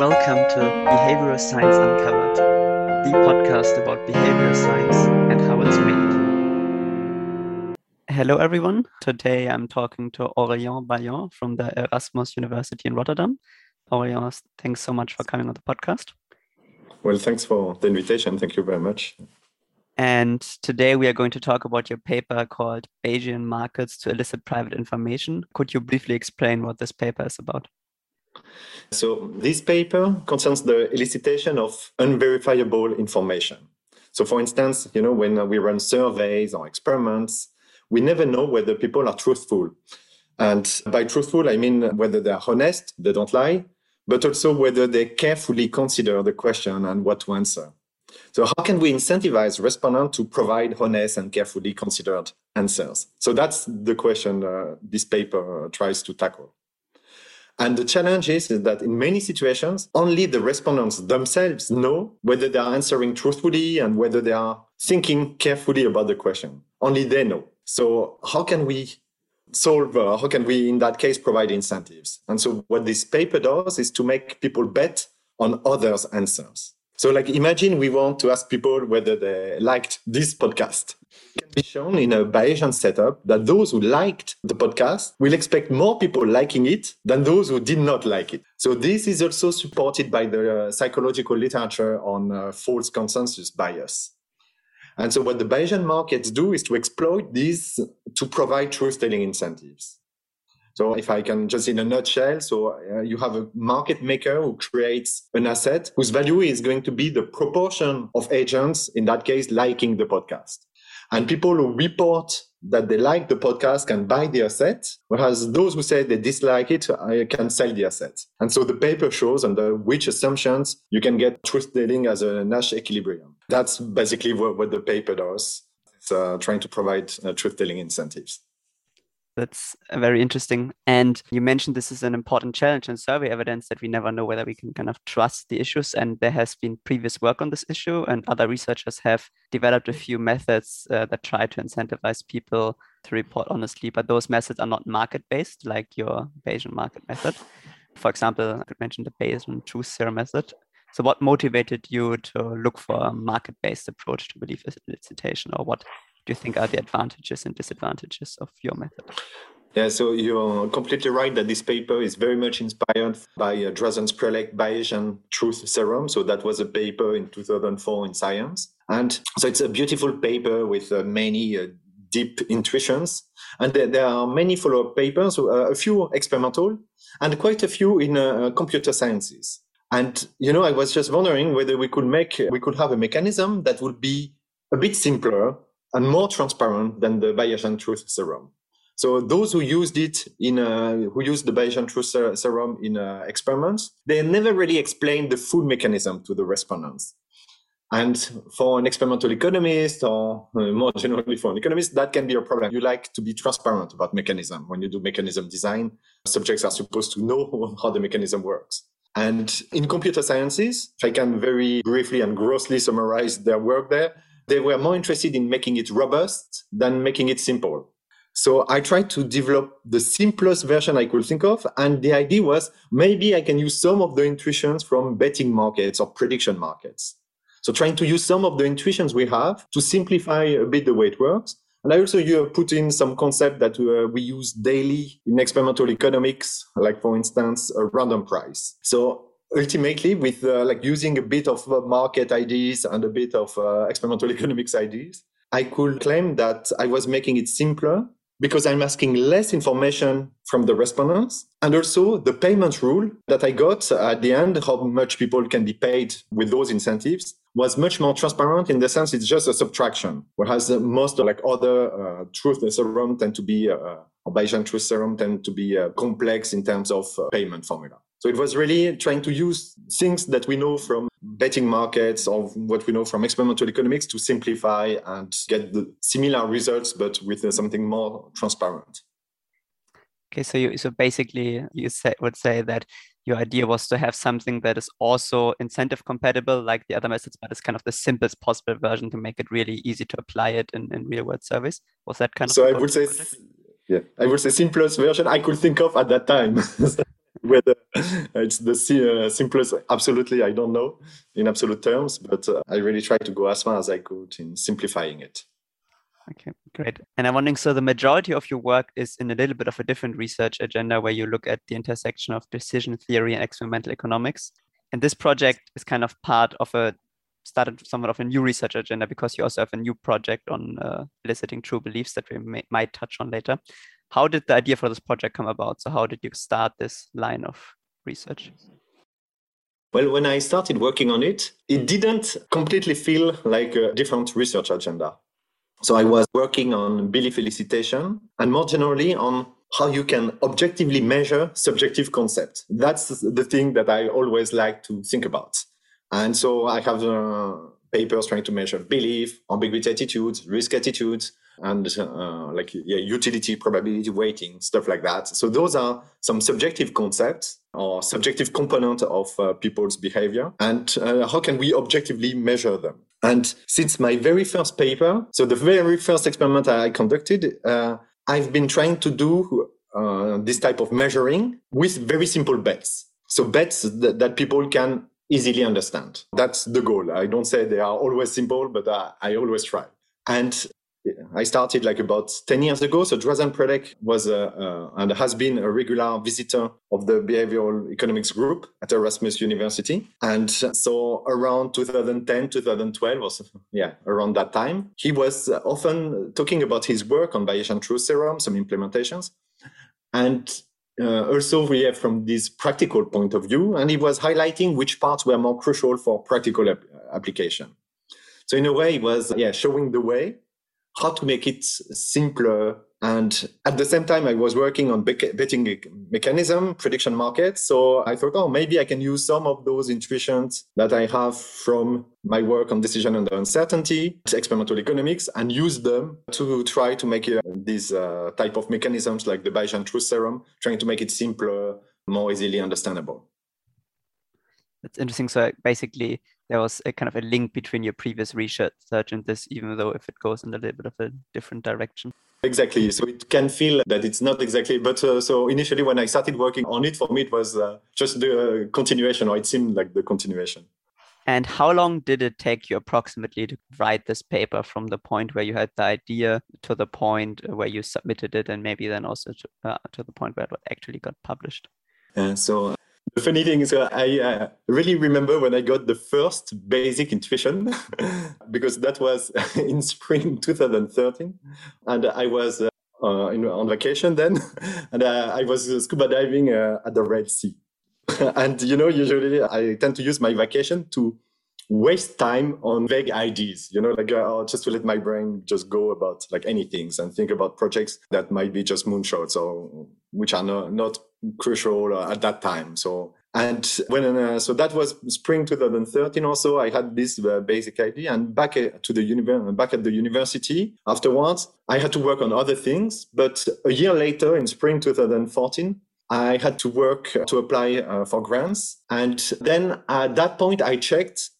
Welcome to Behavioral Science Uncovered, the podcast about behavioral science and how it's made. Hello, everyone. Today I'm talking to Aurélien Baillon from the Erasmus University in Rotterdam. Aurélien, thanks so much for coming on the podcast. Well, thanks for the invitation. Thank you very much. And today we are going to talk about your paper called Bayesian Markets to Elicit Private Information. Could you briefly explain what this paper is about? So, this paper concerns the elicitation of unverifiable information. So, for instance, you know, when we run surveys or experiments, we never know whether people are truthful. And by truthful, I mean whether they're honest, they don't lie, but also whether they carefully consider the question and what to answer. So, how can we incentivize respondents to provide honest and carefully considered answers? So, that's the question uh, this paper uh, tries to tackle. And the challenge is, is that in many situations, only the respondents themselves know whether they are answering truthfully and whether they are thinking carefully about the question. Only they know. So, how can we solve, uh, how can we, in that case, provide incentives? And so, what this paper does is to make people bet on others' answers. So, like, imagine we want to ask people whether they liked this podcast. It can be shown in a Bayesian setup that those who liked the podcast will expect more people liking it than those who did not like it. So, this is also supported by the uh, psychological literature on uh, false consensus bias. And so, what the Bayesian markets do is to exploit these to provide truth telling incentives. So if I can just in a nutshell, so uh, you have a market maker who creates an asset whose value is going to be the proportion of agents, in that case, liking the podcast. And people who report that they like the podcast can buy the asset, whereas those who say they dislike it I can sell the asset. And so the paper shows under which assumptions you can get truth telling as a Nash equilibrium. That's basically what, what the paper does. It's uh, trying to provide uh, truth telling incentives. That's very interesting. And you mentioned this is an important challenge in survey evidence that we never know whether we can kind of trust the issues. And there has been previous work on this issue, and other researchers have developed a few methods uh, that try to incentivize people to report honestly. But those methods are not market based, like your Bayesian market method. For example, I could mention the Bayesian truth serum method. So, what motivated you to look for a market based approach to belief elicitation, or what do you think are the advantages and disadvantages of your method? Yeah, so you're completely right that this paper is very much inspired by uh, Drazen Prelec's Bayesian Truth Serum. So that was a paper in 2004 in Science. And so it's a beautiful paper with uh, many uh, deep intuitions. And there, there are many follow-up papers, uh, a few experimental and quite a few in uh, computer sciences. And, you know, I was just wondering whether we could make, we could have a mechanism that would be a bit simpler and more transparent than the Bayesian truth serum. So those who used it in uh, who used the Bayesian truth serum in uh, experiments, they never really explained the full mechanism to the respondents. And for an experimental economist, or uh, more generally for an economist, that can be a problem. You like to be transparent about mechanism. When you do mechanism design, subjects are supposed to know how the mechanism works. And in computer sciences, if I can very briefly and grossly summarize their work there, they were more interested in making it robust than making it simple. So I tried to develop the simplest version I could think of. And the idea was maybe I can use some of the intuitions from betting markets or prediction markets. So trying to use some of the intuitions we have to simplify a bit the way it works. And I also put in some concept that uh, we use daily in experimental economics, like for instance, a random price. So ultimately with uh, like using a bit of uh, market ideas and a bit of uh, experimental economics ideas i could claim that i was making it simpler because i'm asking less information from the respondents and also the payment rule that i got at the end how much people can be paid with those incentives was much more transparent in the sense it's just a subtraction whereas most like other uh, truth serum tend to be uh, Bayesian truth serum tend to be uh, complex in terms of uh, payment formula so it was really trying to use things that we know from betting markets or what we know from experimental economics to simplify and get the similar results, but with uh, something more transparent. Okay, so you so basically you say, would say that your idea was to have something that is also incentive compatible like the other methods, but it's kind of the simplest possible version to make it really easy to apply it in, in real world service. Was that kind of so I would say yeah, I would say simplest version I could think of at that time. Whether it's the uh, simplest, absolutely, I don't know in absolute terms, but uh, I really try to go as far as I could in simplifying it. Okay, great. And I'm wondering so the majority of your work is in a little bit of a different research agenda where you look at the intersection of decision theory and experimental economics. And this project is kind of part of a started somewhat of a new research agenda because you also have a new project on uh, eliciting true beliefs that we may, might touch on later. How did the idea for this project come about? So how did you start this line of research? Well, when I started working on it, it didn't completely feel like a different research agenda. So I was working on belief elicitation and more generally on how you can objectively measure subjective concepts. That's the thing that I always like to think about. And so I have uh, papers trying to measure belief, ambiguity attitudes, risk attitudes, and uh, like yeah, utility, probability weighting, stuff like that. So those are some subjective concepts or subjective component of uh, people's behavior. And uh, how can we objectively measure them? And since my very first paper, so the very first experiment I conducted, uh, I've been trying to do uh, this type of measuring with very simple bets. So bets that, that people can easily understand. That's the goal. I don't say they are always simple, but I, I always try. And I started like about 10 years ago. So Drazen Prelec was a, uh, and has been a regular visitor of the behavioral economics group at Erasmus University. And so around 2010, 2012, or so, yeah, around that time, he was often talking about his work on Bayesian truth serum, some implementations. And uh, also we have from this practical point of view, and he was highlighting which parts were more crucial for practical ap- application. So in a way, he was yeah showing the way how to make it simpler. And at the same time, I was working on betting mechanism, prediction markets. So I thought, oh, maybe I can use some of those intuitions that I have from my work on decision under uncertainty, experimental economics, and use them to try to make uh, these uh, type of mechanisms like the Bayesian truth serum, trying to make it simpler, more easily understandable. That's interesting. So basically, there was a kind of a link between your previous research and this, even though if it goes in a little bit of a different direction. Exactly. So it can feel that it's not exactly, but uh, so initially when I started working on it, for me it was uh, just the continuation, or it seemed like the continuation. And how long did it take you approximately to write this paper from the point where you had the idea to the point where you submitted it, and maybe then also to, uh, to the point where it actually got published? Uh, so the funny thing is, uh, I uh, really remember when I got the first basic intuition, because that was in spring 2013, and I was uh, uh, in, on vacation then, and uh, I was scuba diving uh, at the Red Sea. and you know, usually I tend to use my vacation to waste time on vague ideas, you know, like uh, just to let my brain just go about like any things and think about projects that might be just moonshots or which are not, not crucial uh, at that time. So, and when, uh, so that was spring 2013 also, I had this uh, basic idea and back uh, to the univer- back at the university afterwards, I had to work on other things. But a year later in spring 2014, I had to work to apply uh, for grants. And then at that point, I checked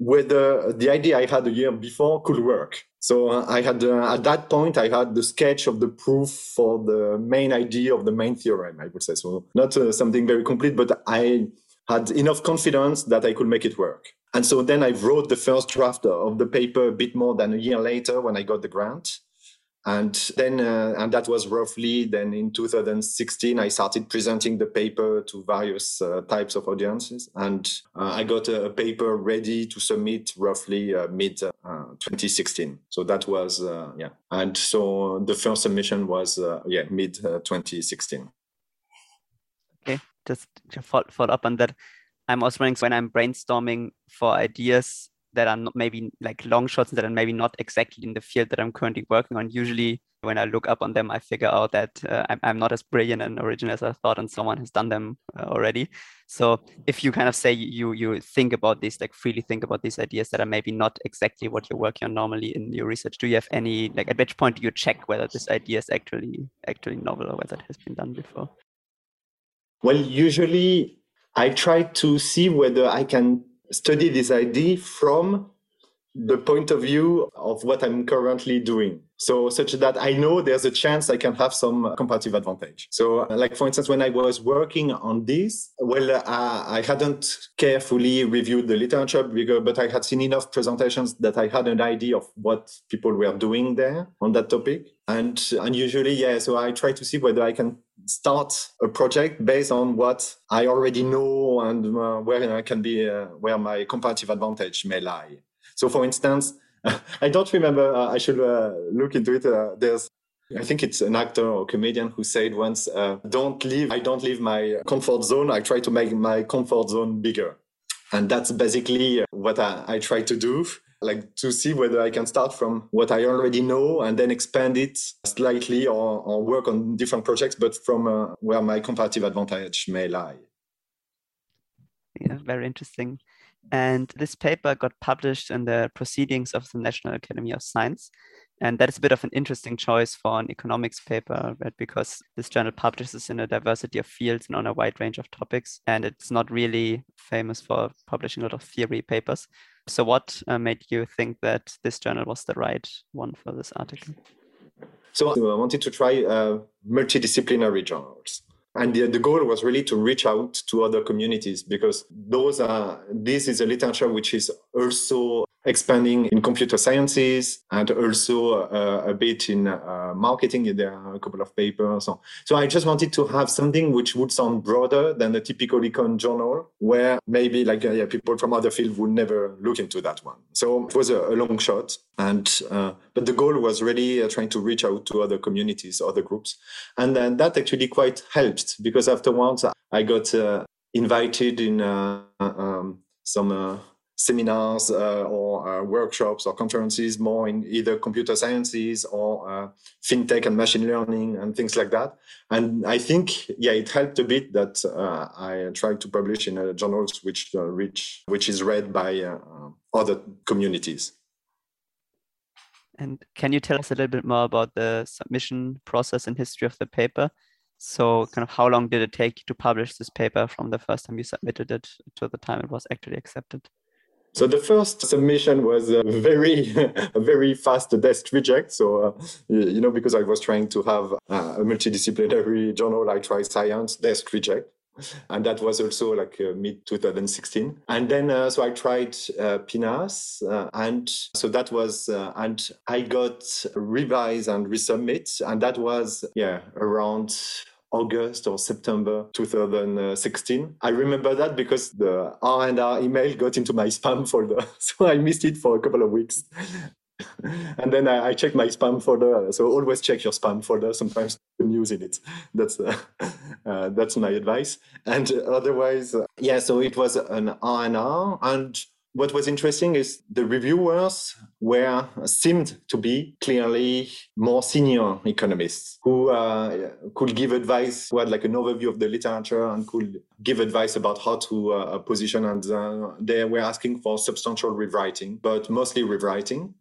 whether the idea I had a year before could work. So uh, I had uh, at that point I had the sketch of the proof for the main idea of the main theorem. I would say so, not uh, something very complete, but I had enough confidence that I could make it work. And so then I wrote the first draft of the paper a bit more than a year later when I got the grant and then uh, and that was roughly then in 2016 i started presenting the paper to various uh, types of audiences. And uh, i got a, a, paper ready to submit roughly uh, mid uh, 2016 so that was uh, yeah. And so the first submission was yeah mid 2016 okay. Just to follow, up on that i'm also wondering when i'm brainstorming for ideas that are not maybe like long shots that are maybe not exactly in the field that I'm currently working on. Usually, when I look up on them, I figure out that uh, I'm, I'm not as brilliant and original as I thought, and someone has done them uh, already. So, if you kind of say you you think about these, like freely think about these ideas that are maybe not exactly what you're working on normally in your research, do you have any like at which point do you check whether this idea is actually actually novel or whether it has been done before? Well, usually I try to see whether I can study this idea from the point of view of what I'm currently doing. So such that I know there's a chance I can have some comparative advantage. So like, for instance, when I was working on this, well, uh, I hadn't carefully reviewed the literature, but I had seen enough presentations that I had an idea of what people were doing there on that topic. And, and usually, yeah, so I try to see whether I can start a project based on what I already know and uh, where I can be, uh, where my comparative advantage may lie. So for instance, I don't remember. Uh, I should uh, look into it. Uh, there's, I think it's an actor or comedian who said once, uh, "Don't leave. I don't leave my comfort zone. I try to make my comfort zone bigger." And that's basically what I, I try to do, like to see whether I can start from what I already know and then expand it slightly or, or work on different projects, but from uh, where my comparative advantage may lie. Yeah, very interesting. And this paper got published in the Proceedings of the National Academy of Science. And that is a bit of an interesting choice for an economics paper, right? Because this journal publishes in a diversity of fields and on a wide range of topics. And it's not really famous for publishing a lot of theory papers. So, what uh, made you think that this journal was the right one for this article? So, I wanted to try uh, multidisciplinary journals. And the, the goal was really to reach out to other communities because those are, this is a literature which is also expanding in computer sciences and also uh, a bit in uh, marketing. There are a couple of papers. So, so I just wanted to have something which would sound broader than a typical econ journal, where maybe like uh, yeah, people from other fields would never look into that one. So it was a, a long shot, and uh, but the goal was really uh, trying to reach out to other communities, other groups, and then that actually quite helped because afterwards I got uh, invited in um, some seminars uh, or uh, workshops or conferences more in either computer sciences or uh, fintech and machine learning and things like that. And I think, yeah, it helped a bit that uh, I tried to publish in uh, journals which uh, reach, which is read by other communities. And can you tell us a little bit more about the submission process and history of the paper? So, kind of, how long did it take to publish this paper from the first time you submitted it to the time it was actually accepted? So the first submission was a very, a very fast desk reject. So, uh, you know, because I was trying to have uh, a multidisciplinary journal, I tried science, desk reject. And that was also like uh, mid 2016. And then, uh, so I tried uh, PNAS. Uh, and so that was, and I got revise and resubmit. And that was, yeah, around August or September 2016. I remember that because the R&R email got into my spam folder. So I missed it for a couple of weeks. and then I, I checked my spam folder. So always check your spam folder. Sometimes the news in it. That's uh, uh, that's my advice. And otherwise, uh, yeah. So it was an R&R, and what was interesting is the reviewers were seemed to be clearly more senior economists who uh, could give advice, who had like an overview of the literature and could give advice about how to uh, position. And uh, they were asking for substantial rewriting, but mostly rewriting.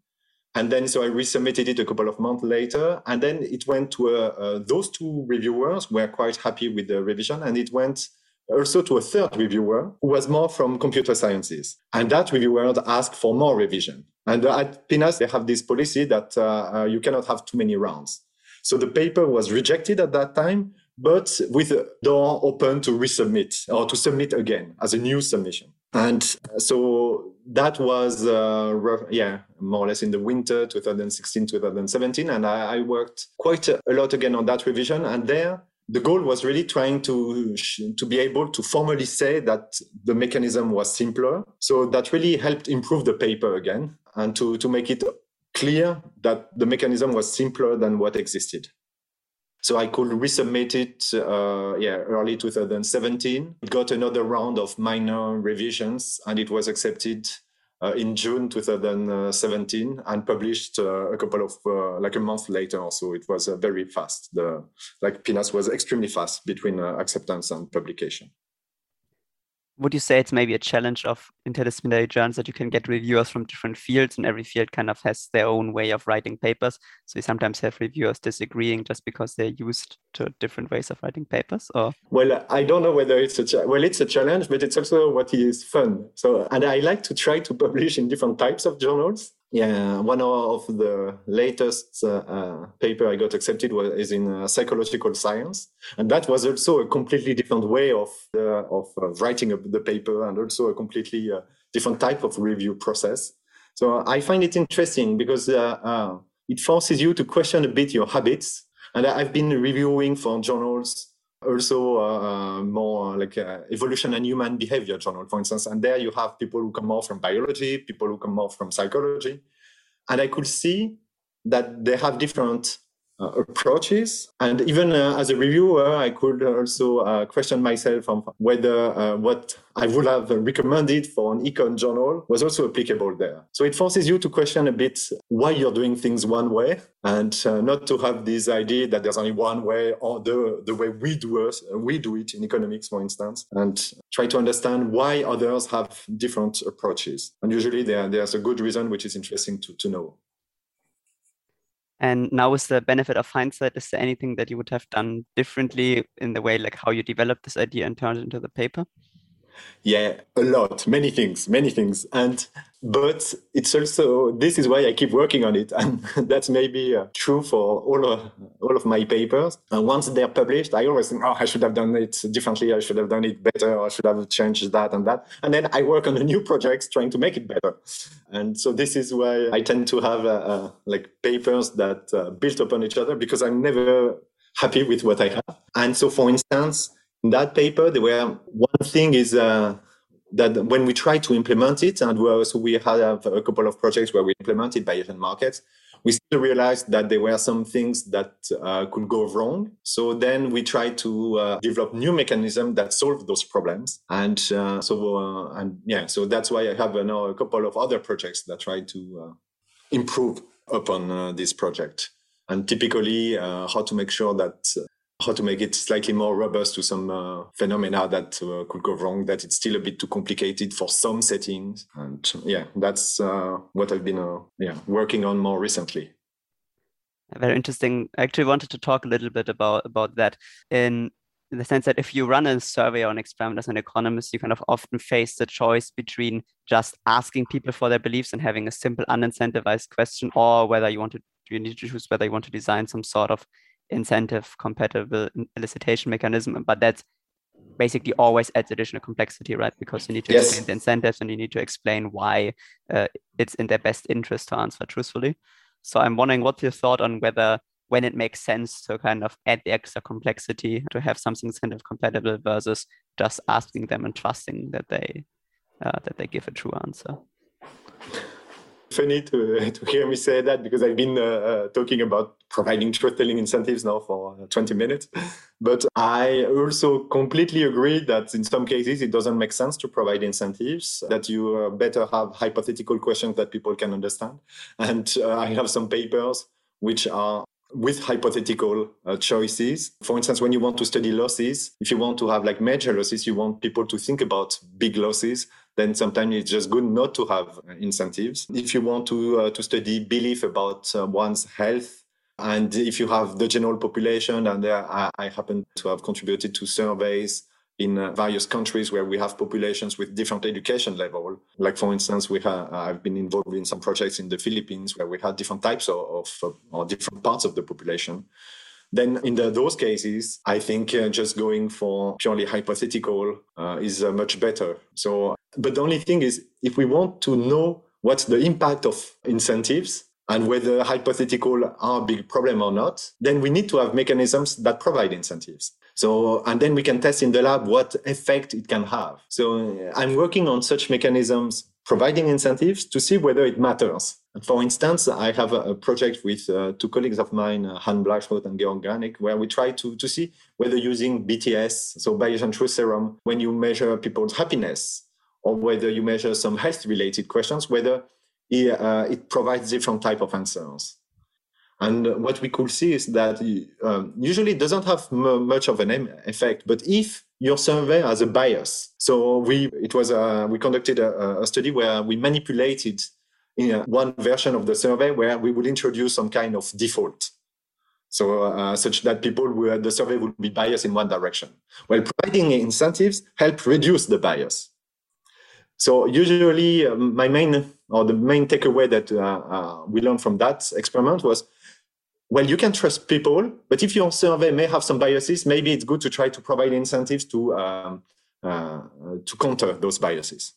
And then, so I resubmitted it a couple of months later, and then it went to uh, uh, those two reviewers were quite happy with the revision, and it went also to a third reviewer who was more from computer sciences. And that reviewer asked for more revision. And at PNAS, they have this policy that uh, uh, you cannot have too many rounds. So the paper was rejected at that time, but with a door open to resubmit or to submit again as a new submission. And so that was, uh, yeah, more or less in the winter 2016, 2017. And I, I worked quite a, a lot again on that revision. And there, the goal was really trying to to be able to formally say that the mechanism was simpler. So that really helped improve the paper again and to to make it clear that the mechanism was simpler than what existed. So i could resubmit it uh, yeah early 2017 it got another round of minor revisions and it was accepted in June 2017 and published uh, a couple of uh, like a month later. So it was uh, very fast. The like PNAS was extremely fast between uh, acceptance and publication would you say it's maybe a challenge of interdisciplinary journals that you can get reviewers from different fields and every field kind of has their own way of writing papers? So you sometimes have reviewers disagreeing just because they're used to different ways of writing papers or? Well i don't know whether it's a cha- well it's a challenge but it's also what is fun. So and i like to try to publish in different types of journals Yeah, one of the latest uh, uh, paper I got accepted was is in uh, psychological science, and that was also a completely different way of of uh, writing the paper, and also a completely uh, different type of review process. So I find it interesting because uh, it forces you to question a bit your habits. And I've been reviewing for journals also uh, more like uh, evolution and human behavior journal, for instance. And there you have people who come more from biology, people who come more from psychology. And I could see that they have different uh, approaches. And even uh, as a reviewer, I could also uh, question myself on whether uh, what I would have recommended for an econ journal was also applicable there. So it forces you to question a bit why you're doing things one way and uh, not to have this idea that there's only one way or the, the way we do, us, we do it in economics, for instance, and try to understand why others have different approaches. And usually there, there's a good reason which is interesting to, to know. And now, with the benefit of hindsight, is there anything that you would have done differently in the way, like how you developed this idea and turned it into the paper? Yeah, a lot, many things, many things. And but it's also this is why I keep working on it, and that's maybe uh, true for all of all of my papers. And once they're published, I always think, oh, I should have done it differently. I should have done it better. I should have changed that and that. And then I work on the new projects trying to make it better. And so this is why I tend to have uh, uh, like papers that uh, build upon each other because I'm never happy with what I have. And so, for instance, in that paper, there were one thing is uh, that when we try to implement it, and we also we had a couple of projects where we implemented Bayesian markets, we still realized that there were some things that uh, could go wrong. So then we tried to uh, develop new mechanisms that solve those problems. And uh, so, uh, and yeah, so that's why I have uh, now a couple of other projects that try to uh, improve upon this project. And typically, how to make sure that how to make it slightly more robust to some uh, phenomena that uh, could go wrong, that it's still a bit too complicated for some settings. And yeah, that's uh, what I've been uh, yeah, working on more recently. Very interesting. I actually wanted to talk a little bit about, about that in, the sense that if you run a survey or an experiment as an economist, you kind of often face the choice between just asking people for their beliefs and having a simple unincentivized question, or whether you want to you need to choose whether you want to design some sort of incentive compatible elicitation mechanism, but that's basically always adds additional complexity, right? Because you need to yes. explain the incentives and you need to explain why uh, it's in their best interest to answer truthfully. So I'm wondering what's your thought on whether when it makes sense to kind of add the extra complexity to have something incentive compatible versus just asking them and trusting that they uh, that they give a true answer funny to, to hear me say that because I've been uh, uh, talking about providing truth telling incentives now for uh, 20 minutes. But I also completely agree that in some cases it doesn't make sense to provide incentives, that you uh, better have hypothetical questions that people can understand. And uh, I have some papers which are with hypothetical uh, choices. For instance, when you want to study losses, if you want to have like major losses, you want people to think about big losses, then sometimes it's just good not to have incentives. If you want to, uh, to study belief about uh, one's health, and if you have the general population, and I, I happen to have contributed to surveys in uh, various countries where we have populations with different education level. Like for instance, we have I've been involved in some projects in the Philippines where we had different types of, of or different parts of the population. Then in the, those cases, I think uh, just going for purely hypothetical uh, is uh, much better. So, but the only thing is, if we want to know what's the impact of incentives, and whether hypothetical are a big problem or not, then we need to have mechanisms that provide incentives. So, and then we can test in the lab what effect it can have. So I'm working on such mechanisms providing incentives to see whether it matters. For instance, I have a, project with uh, two colleagues of mine, uh, Han Bleichrodt and Georg Granic, where we try to, to see whether using BTS, so Bayesian Truth Serum, when you measure people's happiness, or whether you measure some health-related questions, whether it, uh, it provides different type of answers. And what we could see is that um, usually it doesn't have much of an effect, but if your survey has a bias, so we it was a, we conducted a, a study where we manipulated one version of the survey where we would introduce some kind of default, so uh, such that people would the survey would be biased in one direction. Well, providing incentives help reduce the bias. So usually um, my main or the main takeaway that uh, uh, we learned from that experiment was, well, you can trust people, but if your survey may have some biases, maybe it's good to try to provide incentives to um, uh, to counter those biases.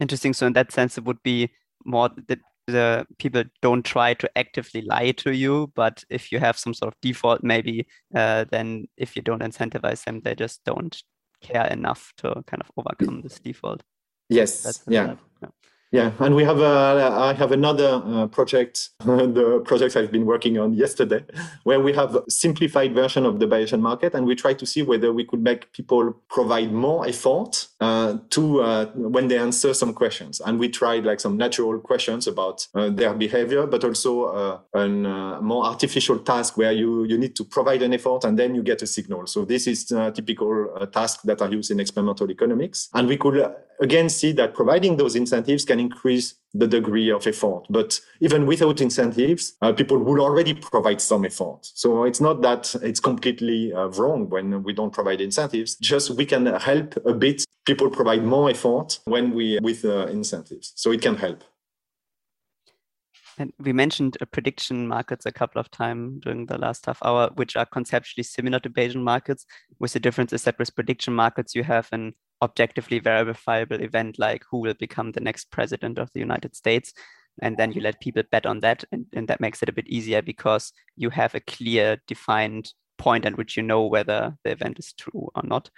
Interesting. So in that sense, it would be more that the people don't try to actively lie to you, but if you have some sort of default, maybe uh, then if you don't incentivize them, they just don't care enough to kind of overcome this default. Yes. Yeah. yeah. Yeah, and we have a, I have another uh, project, the project I've been working on yesterday, where we have a simplified version of the Bayesian market, and we try to see whether we could make people provide more effort uh, to uh, when they answer some questions. And we tried like some natural questions about uh, their behavior, but also uh, a uh, more artificial task where you you need to provide an effort and then you get a signal. So this is typical task that are used in experimental economics, and we could again see that providing those incentives can increase the degree of effort. But even without incentives, uh, people will already provide some effort. So it's not that it's completely uh, wrong when we don't provide incentives. Just we can help a bit. People provide more effort when we with uh, incentives. So it can help. And we mentioned prediction markets a couple of times during the last half hour, which are conceptually similar to Bayesian markets, with the difference is that with prediction markets, you have an objectively verifiable event like who will become the next president of the United States. And then you let people bet on that. And, and that makes it a bit easier because you have a clear, defined point at which you know whether the event is true or not.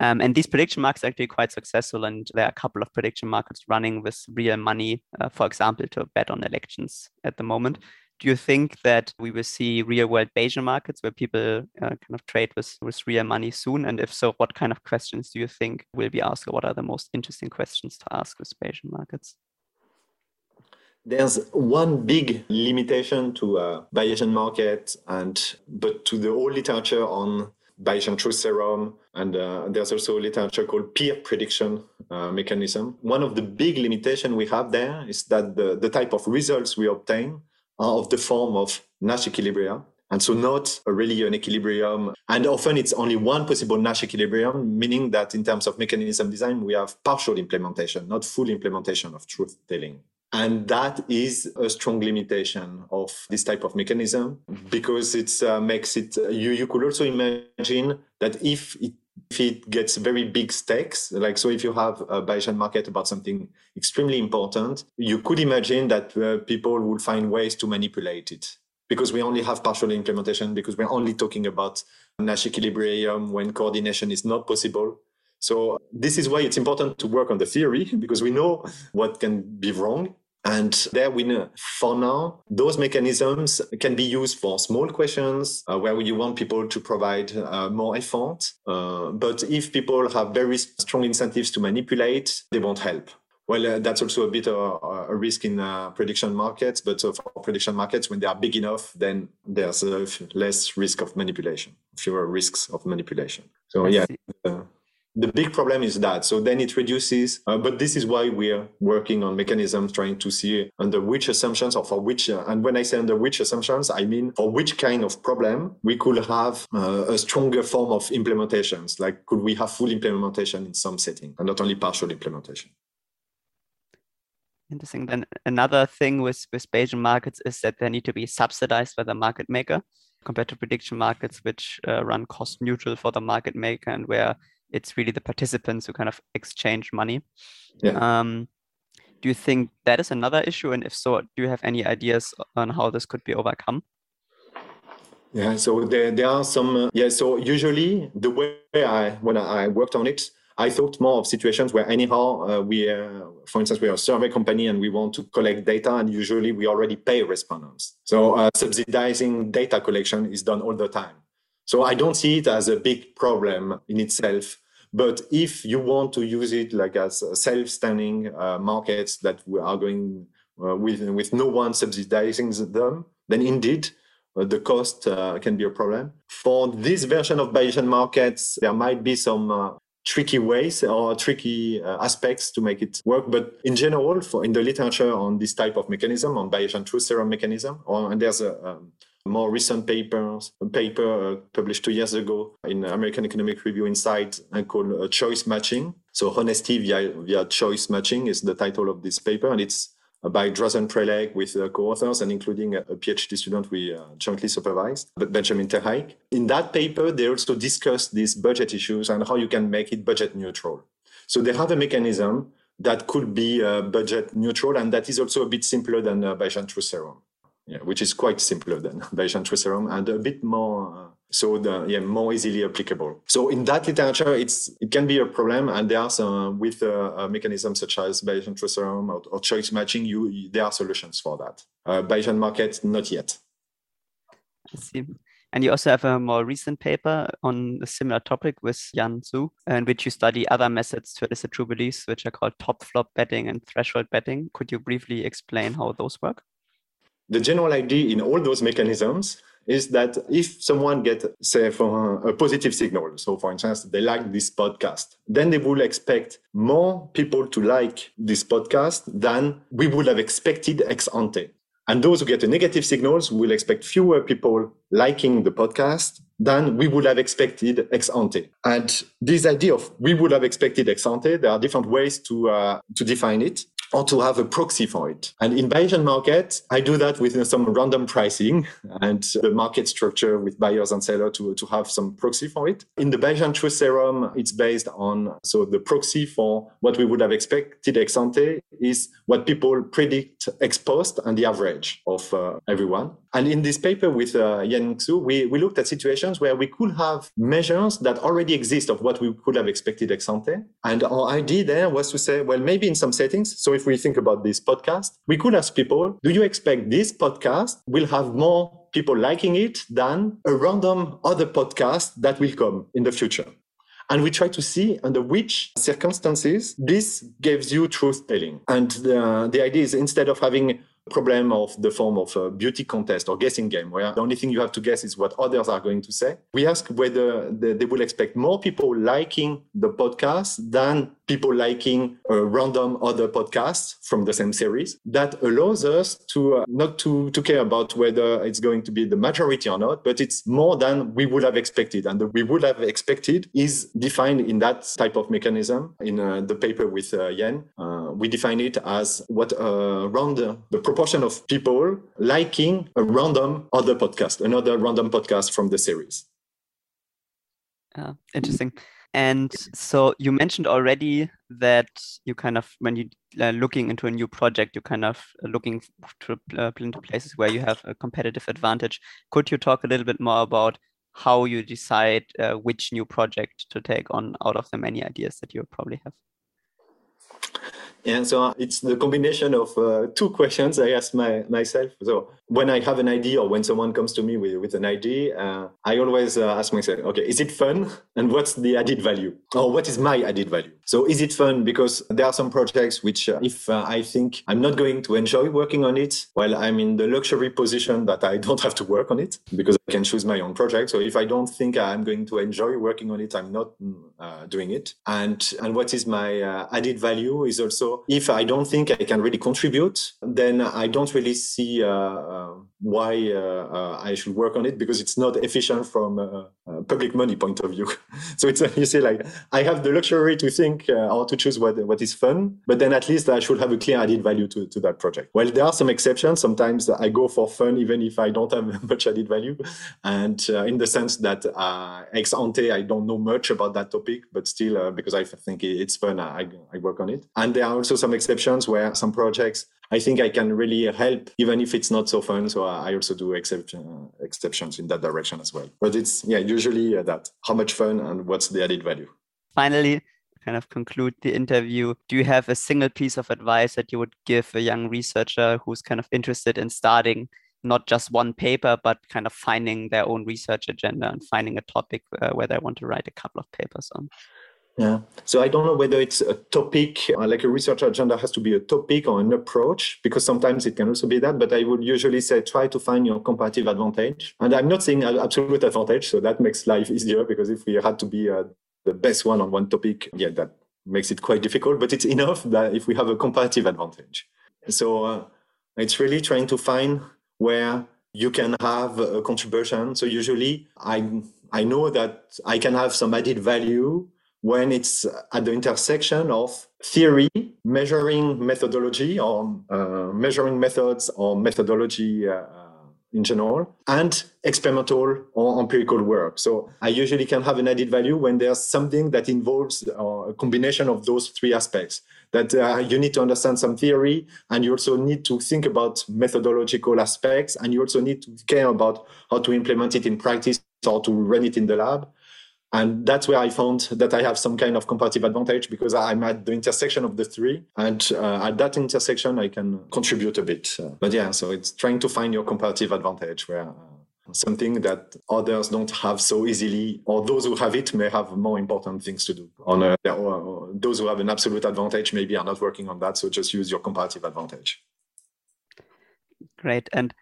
Um, and these prediction markets are actually quite successful. And there are a couple of prediction markets running with real money, uh, for example, to bet on elections at the moment do you think that we will see real world Bayesian markets where people uh, kind of trade with, with real money soon? And if so, what kind of questions do you think will be asked? Or what are the most interesting questions to ask with Bayesian markets? There's one big limitation to a Bayesian market, and but to the whole literature on Bayesian truth serum, and uh, there's also literature called peer prediction uh, mechanism. One of the big limitations we have there is that the, the type of results we obtain of the form of Nash equilibria. And so not really an equilibrium. And often it's only one possible Nash equilibrium, meaning that in terms of mechanism design, we have partial implementation, not full implementation of truth telling. And that is a strong limitation of this type of mechanism because it uh, makes it, uh, you, you could also imagine that if it if it gets very big stakes, like so if you have a Bayesian market about something extremely important, you could imagine that uh, people will find ways to manipulate it. Because we only have partial implementation because we're only talking about Nash equilibrium when coordination is not possible. So this is why it's important to work on the theory because we know what can be wrong and there we know for now, those mechanisms can be used for small questions uh, where you want people to provide uh, more effort. Uh, but if people have very strong incentives to manipulate, they won't help. Well, uh, that's also a bit of a risk in uh, prediction markets, but for prediction markets, when they are big enough, then there's less risk of manipulation, fewer risks of manipulation. So, yeah, the big problem is that. So then it reduces, uh, but this is why we're working on mechanisms trying to see under which assumptions or for which, uh, and when I say under which assumptions, I mean for which kind of problem we could have uh, a stronger form of implementations. Like could we have full implementation in some setting and not only partial implementation? Interesting. Then another thing with, with Bayesian markets is that they need to be subsidized by the market maker compared to prediction markets, which uh, run cost neutral for the market maker and where it's really the participants who kind of exchange money. Yeah. Um, do you think that is another issue? And if so, do you have any ideas on how this could be overcome? Yeah, so there, there are some. Uh, yeah, so usually the way I when I worked on it, I thought more of situations where anyhow uh, we, uh, for instance, we are a survey company and we want to collect data, and usually we already pay respondents. So uh, subsidizing data collection is done all the time. So I don't see it as a big problem in itself. But if you want to use it like as self-standing uh, markets that are going uh, with with no one subsidizing them, then indeed uh, the cost uh, can be a problem. For this version of Bayesian markets, there might be some uh, tricky ways or tricky uh, aspects to make it work. But in general, for in the literature on this type of mechanism, on Bayesian truth serum mechanism, or, and there's a um, more recent papers, a paper uh, published two years ago in American Economic Review Insight uh, called uh, Choice Matching. So honesty via, via choice matching is the title of this paper. And it's by Drazen Prelec with uh, co-authors and including a, a PhD student we uh, jointly supervised, Benjamin Tereick. In that paper, they also discuss these budget issues and how you can make it budget neutral. So they have a mechanism that could be uh, budget neutral and that is also a bit simpler than uh, Bayesian Truth Serum, yeah, which is quite simpler than Bayesian Theorem and a bit more uh, so the yeah more easily applicable so in that literature it's it can be a problem and there are some with uh, mechanisms such as bayesian truth or, or, choice matching you there are solutions for that uh, bayesian market not yet i see and you also have a more recent paper on a similar topic with Yan Xu, in which you study other methods to elicit true beliefs, which are called top flop betting and threshold betting. Could you briefly explain how those work? The general idea in all those mechanisms is that if someone get say for a positive signal so for instance they like this podcast then they will expect more people to like this podcast than we would have expected ex ante and those who get a negative signals will expect fewer people liking the podcast than we would have expected ex ante. And this idea of we would have expected ex ante, there are different ways to uh, to define it or to have a proxy for it. And in Bayesian market, I do that with some random pricing and the market structure with buyers and sellers to, to have some proxy for it. In the Bayesian truth serum, it's based on, so the proxy for what we would have expected ex ante is what people predict ex post and the average of uh, everyone. And in this paper with uh, Yan Xu, we, we looked at situations where we could have measures that already exist of what we could have expected ex ante. And our idea there was to say, well, maybe in some settings, so if we think about this podcast, we could ask people, do you expect this podcast will have more people liking it than a random other podcast that will come in the future? And we try to see under which circumstances this gives you truth telling. And the, the idea is instead of having a problem of the form of a beauty contest or guessing game where the only thing you have to guess is what others are going to say. We ask whether they will expect more people liking the podcast than people liking a random other podcasts from the same series. That allows us to uh, not to, to care about whether it's going to be the majority or not, but it's more than we would have expected. And the we would have expected is defined in that type of mechanism in uh, the paper with uh, Yan. Uh, we define it as what around uh, the, the proportion of people liking a random other podcast, another random podcast from the series. Uh, interesting. And so you mentioned already that you kind of, when you are uh, looking into a new project, you're kind of looking to uh, into places where you have a competitive advantage. Could you talk a little bit more about how you decide uh, which new project to take on out of the many ideas that you probably have? And so it's the combination of uh, two questions I ask my, myself. So when I have an idea or when someone comes to me with, with an idea, uh, I always uh, ask myself, okay, is it fun? And what's the added value? Or what is my added value? So is it fun? Because there are some projects which, uh, if uh, I think I'm not going to enjoy working on it, well, I'm in the luxury position that I don't have to work on it because I can choose my own project. So if I don't think I'm going to enjoy working on it, I'm not uh, doing it. And, and what is my added value is also if I don't think I can really contribute, then I don't really see uh, why uh, uh, I should work on it because it's not efficient from a, public money point of view. so it's you say like I have the luxury to think or to choose what what is fun, but then at least I should have a clear added value to, to that project. Well, there are some exceptions. Sometimes I go for fun even if I don't have much added value, and in the sense that ex ante I don't know much about that topic, but still because I think it's fun, I, I work on it. And there are also some exceptions where some projects I think I can really help, even if it's not so fun. So I also do exception, exceptions in that direction as well. But it's yeah, usually uh, that how much fun and what's the added value. Finally, kind of conclude the interview. Do you have a single piece of advice that you would give a young researcher who's kind of interested in starting not just one paper, but kind of finding their own research agenda and finding a topic uh, where they want to write a couple of papers on? Yeah. So I don't know whether it's a topic, uh, like a research agenda has to be a topic or an approach, because sometimes it can also be that. But I would usually say try to find your comparative advantage. And I'm not saying absolute advantage, so that makes life easier because if we had to be uh, the best one on one topic, yeah, that makes it quite difficult. But it's enough that if we have a comparative advantage. So uh, it's really trying to find where you can have a contribution. So usually I I know that I can have some added value when it's at the intersection of theory, measuring methodology or uh, measuring methods or methodology uh, in general, and experimental or empirical work. So I usually can have an added value when there's something that involves uh, a combination of those three aspects. That uh, you need to understand some theory, and you also need to think about methodological aspects, and you also need to care about how to implement it in practice or to run it in the lab and that's where I found that I have some kind of comparative advantage because I'm at the intersection of the three. And uh, at that intersection, I can contribute a bit. Uh, but yeah, so it's trying to find your comparative advantage where uh, something that others don't have so easily, or those who have it may have more important things to do. On uh, or, or those who have an absolute advantage maybe are not working on that. So just use your comparative advantage. Great. And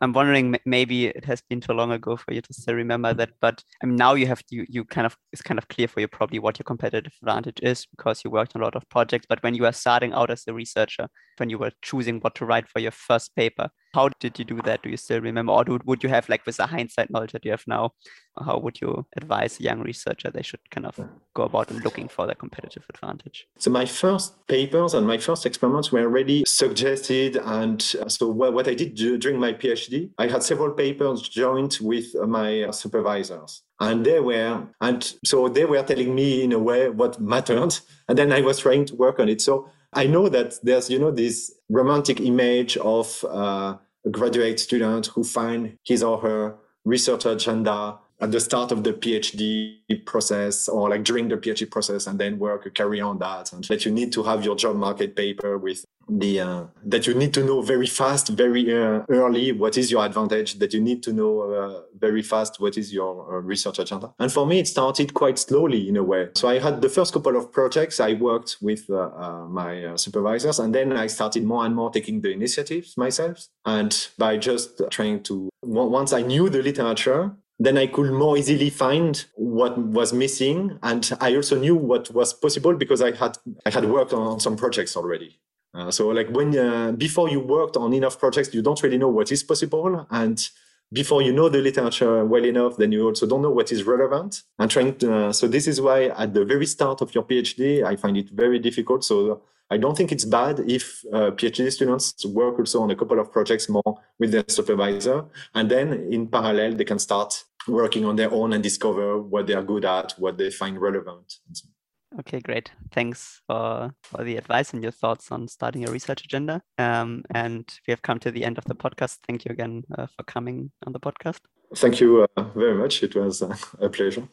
I'm wondering maybe it has been too long ago for you to still remember that, but I mean now you have you you kind of it's kind of clear for you probably what your competitive advantage is because you worked on a lot of projects. But when you were starting out as a researcher, when you were choosing what to write for your first paper, how did you do that? Do you still remember, or do, would you have like with the hindsight knowledge that you have now? How would you advise a young researcher they should kind of go about looking for their competitive advantage? So my first papers and my first experiments were already suggested, and so what I did during my PhD, I had several papers joined with my supervisors and they were and so they were telling me in a way what mattered and then i was trying to work on it so I know that there's, you know, this romantic image of uh, a graduate student who find his or her research agenda at the start of the PhD process or like during the PhD process and then work carry on that and that you need to have your job market paper with the uh, that you need to know very fast very uh, early what is your advantage that you need to know uh, very fast what is your uh, research agenda. And for me it started quite slowly in a way. So i had the first couple of projects i worked with uh, uh, my supervisors and then i started more and more taking the initiatives myself. And by just trying to once i knew the literature then I could more easily find what was missing, and I also knew what was possible because I had I had worked on some projects already. Uh, so like when uh, before you worked on enough projects, you don't really know what is possible, and before you know the literature well enough, then you also don't know what is relevant. And trying to, uh, so this is why at the very start of your PhD, I find it very difficult. So I don't think it's bad if uh, PhD students work also on a couple of projects more with their supervisor, and then in parallel they can start working on their own and discover what they are good at, what they find relevant. So Okay, great. Thanks for, for the advice and your thoughts on starting a research agenda. Um, and we have come to the end of the podcast. Thank you again uh, for coming on the podcast. Thank you uh, very much. It was uh, a pleasure.